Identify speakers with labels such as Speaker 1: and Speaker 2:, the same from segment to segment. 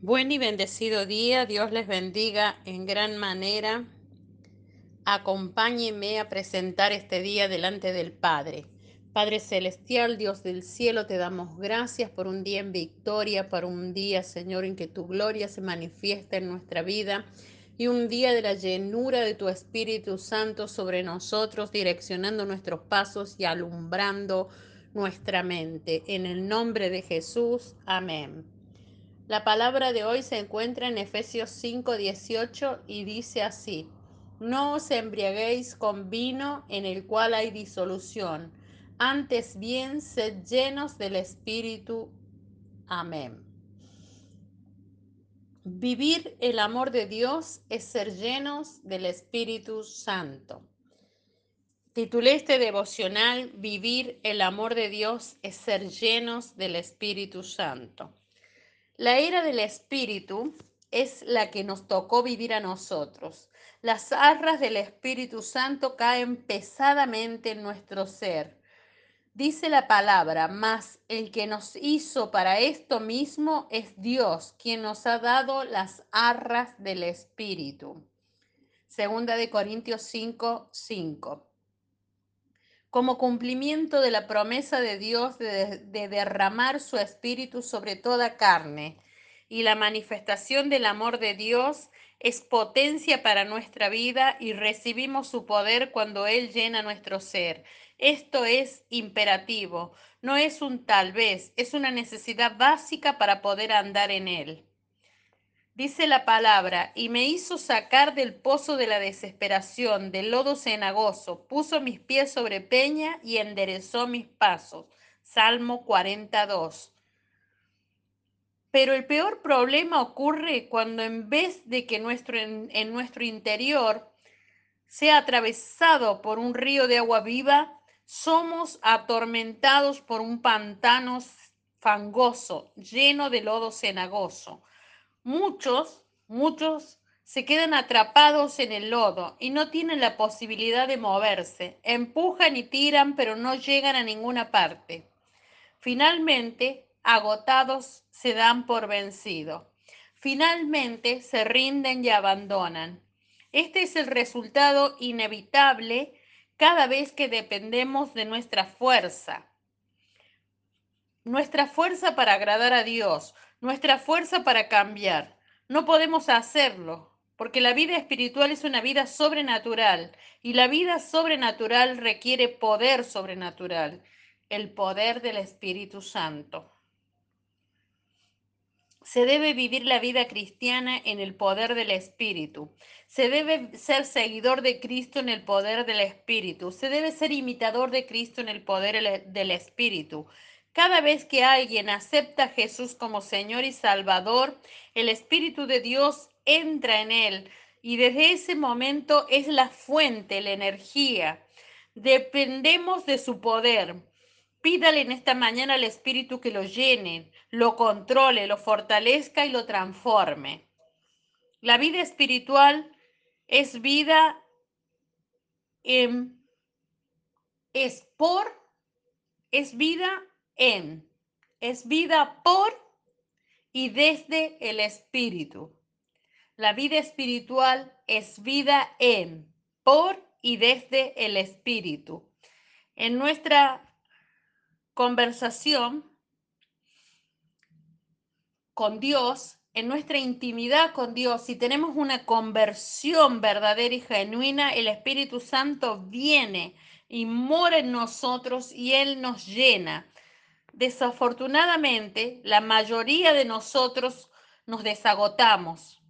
Speaker 1: Buen y bendecido día, Dios les bendiga en gran manera. Acompáñeme a presentar este día delante del Padre. Padre Celestial, Dios del cielo, te damos gracias por un día en victoria, por un día, Señor, en que tu gloria se manifiesta en nuestra vida y un día de la llenura de tu Espíritu Santo sobre nosotros, direccionando nuestros pasos y alumbrando nuestra mente. En el nombre de Jesús, amén. La palabra de hoy se encuentra en Efesios 5:18 y dice así, no os embriaguéis con vino en el cual hay disolución, antes bien sed llenos del Espíritu. Amén. Vivir el amor de Dios es ser llenos del Espíritu Santo. Titulé este devocional Vivir el amor de Dios es ser llenos del Espíritu Santo. La era del Espíritu es la que nos tocó vivir a nosotros. Las arras del Espíritu Santo caen pesadamente en nuestro ser. Dice la palabra, mas el que nos hizo para esto mismo es Dios, quien nos ha dado las arras del Espíritu. Segunda de Corintios 5, 5 como cumplimiento de la promesa de Dios de, de, derramar su espíritu sobre toda carne. Y la manifestación del amor de Dios es potencia para nuestra vida y recibimos su poder cuando Él llena nuestro ser. Esto es imperativo, no es un tal vez, es una necesidad básica para poder andar en Él. Dice la palabra, y me hizo sacar del pozo de la desesperación, del lodo cenagoso, puso mis pies sobre peña y enderezó mis pasos. Salmo 42. Pero el peor problema ocurre cuando en vez de que nuestro, en, en nuestro interior sea atravesado por un río de agua viva, somos atormentados por un pantano fangoso, lleno de lodo cenagoso Muchos, muchos se quedan atrapados en el lodo y no tienen la posibilidad de moverse. Empujan y tiran, pero no llegan a ninguna parte. Finalmente, agotados, se dan por vencido. Finalmente, se rinden y abandonan. Este es el resultado inevitable cada vez que dependemos de nuestra fuerza. Nuestra fuerza para agradar a Dios, nuestra fuerza para cambiar. No podemos hacerlo, porque la vida espiritual es una vida sobrenatural y la vida sobrenatural requiere poder sobrenatural, el poder del Espíritu Santo. Se debe vivir la vida cristiana en el poder del Espíritu. Se debe ser seguidor de Cristo en el poder del Espíritu. Se debe ser imitador de Cristo en el poder del Espíritu. Cada vez que alguien acepta a Jesús como Señor y Salvador, el Espíritu de Dios entra en él y desde ese momento es la fuente, la energía. Dependemos de su poder. Pídale en esta mañana al Espíritu que lo llene, lo controle, lo fortalezca y lo transforme. La vida espiritual es vida, es por, es vida en, es vida por y desde el Espíritu. La vida espiritual es vida en, por y desde el Espíritu. En nuestra conversación con Dios, en nuestra intimidad con Dios, si tenemos una conversión verdadera y genuina, el Espíritu Santo viene y mora en nosotros y Él nos llena. Desafortunadamente, la mayoría de nosotros nos desagotamos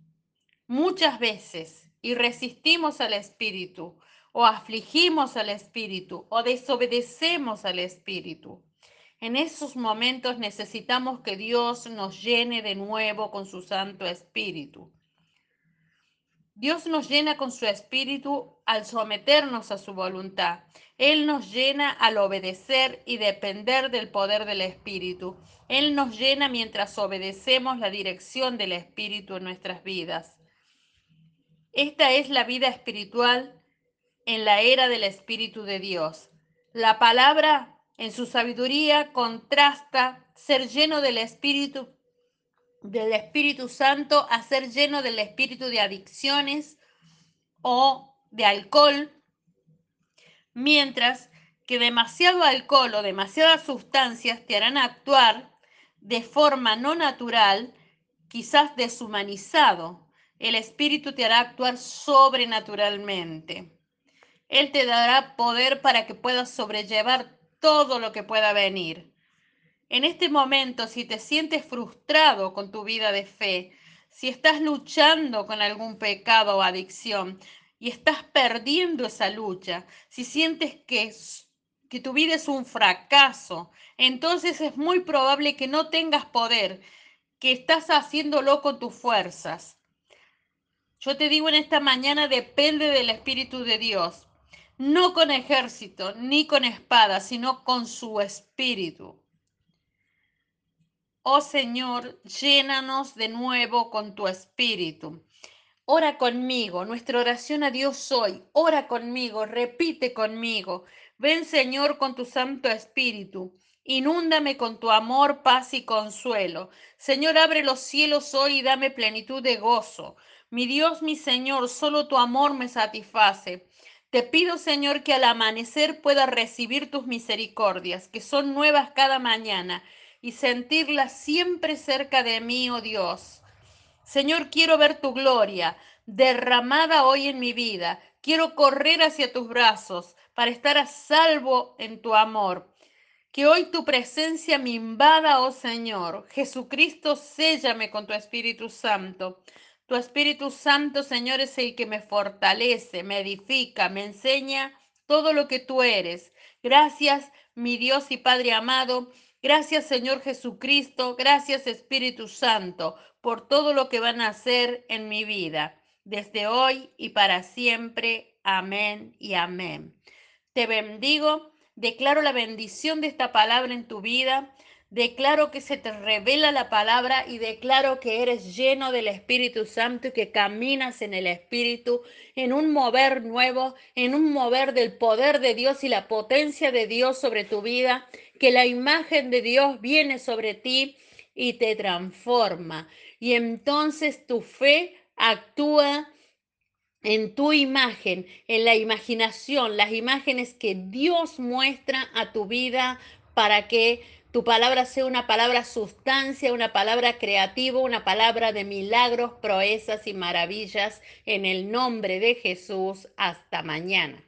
Speaker 1: muchas veces y resistimos al Espíritu o afligimos al Espíritu o desobedecemos al Espíritu. En esos momentos necesitamos que Dios nos llene de nuevo con su Santo Espíritu. Dios nos llena con su espíritu al someternos a su voluntad. Él nos llena al obedecer y depender del poder del espíritu. Él nos llena mientras obedecemos la dirección del espíritu en nuestras vidas. Esta es la vida espiritual en la era del espíritu de Dios. La palabra en su sabiduría contrasta ser lleno del espíritu del Espíritu Santo a ser lleno del espíritu de adicciones o de alcohol, mientras que demasiado alcohol o demasiadas sustancias te harán actuar de forma no natural, quizás deshumanizado. El Espíritu te hará actuar sobrenaturalmente. Él te dará poder para que puedas sobrellevar todo lo que pueda venir. En este momento, si te sientes frustrado con tu vida de fe, si estás luchando con algún pecado o adicción y estás perdiendo esa lucha, si sientes que, que tu vida es un fracaso, entonces es muy probable que no tengas poder, que estás haciéndolo con tus fuerzas. Yo te digo en esta mañana, depende del Espíritu de Dios no con ejército ni con espada, sino con su espíritu. Oh Señor, llénanos de nuevo con tu espíritu. Ora conmigo, nuestra oración a Dios hoy. Ora conmigo, repite conmigo. Ven Señor con tu Santo Espíritu. Inúndame con tu amor, paz y consuelo. Señor, abre los cielos hoy y dame plenitud de gozo. Mi Dios, mi Señor, solo tu amor me satisface. Te pido, Señor, que al amanecer pueda recibir tus misericordias, que son nuevas cada mañana, y sentirlas siempre cerca de mí, oh Dios. Señor, quiero ver tu gloria derramada hoy en mi vida. Quiero correr hacia tus brazos para estar a salvo en tu amor. Que hoy tu presencia me invada, oh Señor. Jesucristo, séllame con tu Espíritu Santo. Tu Espíritu Santo, Señor, es el que me fortalece, me edifica, me enseña todo lo que tú eres. Gracias, mi Dios y Padre amado. Gracias, Señor Jesucristo. Gracias, Espíritu Santo, por todo lo que van a hacer en mi vida, desde hoy y para siempre. Amén y amén. Te bendigo. Declaro la bendición de esta palabra en tu vida. Declaro que se te revela la palabra y declaro que eres lleno del Espíritu Santo y que caminas en el Espíritu, en un mover nuevo, en un mover del poder de Dios y la potencia de Dios sobre tu vida, que la imagen de Dios viene sobre ti y te transforma. Y entonces tu fe actúa en tu imagen, en la imaginación, las imágenes que Dios muestra a tu vida para que tu palabra sea una palabra sustancia, una palabra creativa, una palabra de milagros, proezas y maravillas en el nombre de Jesús. Hasta mañana.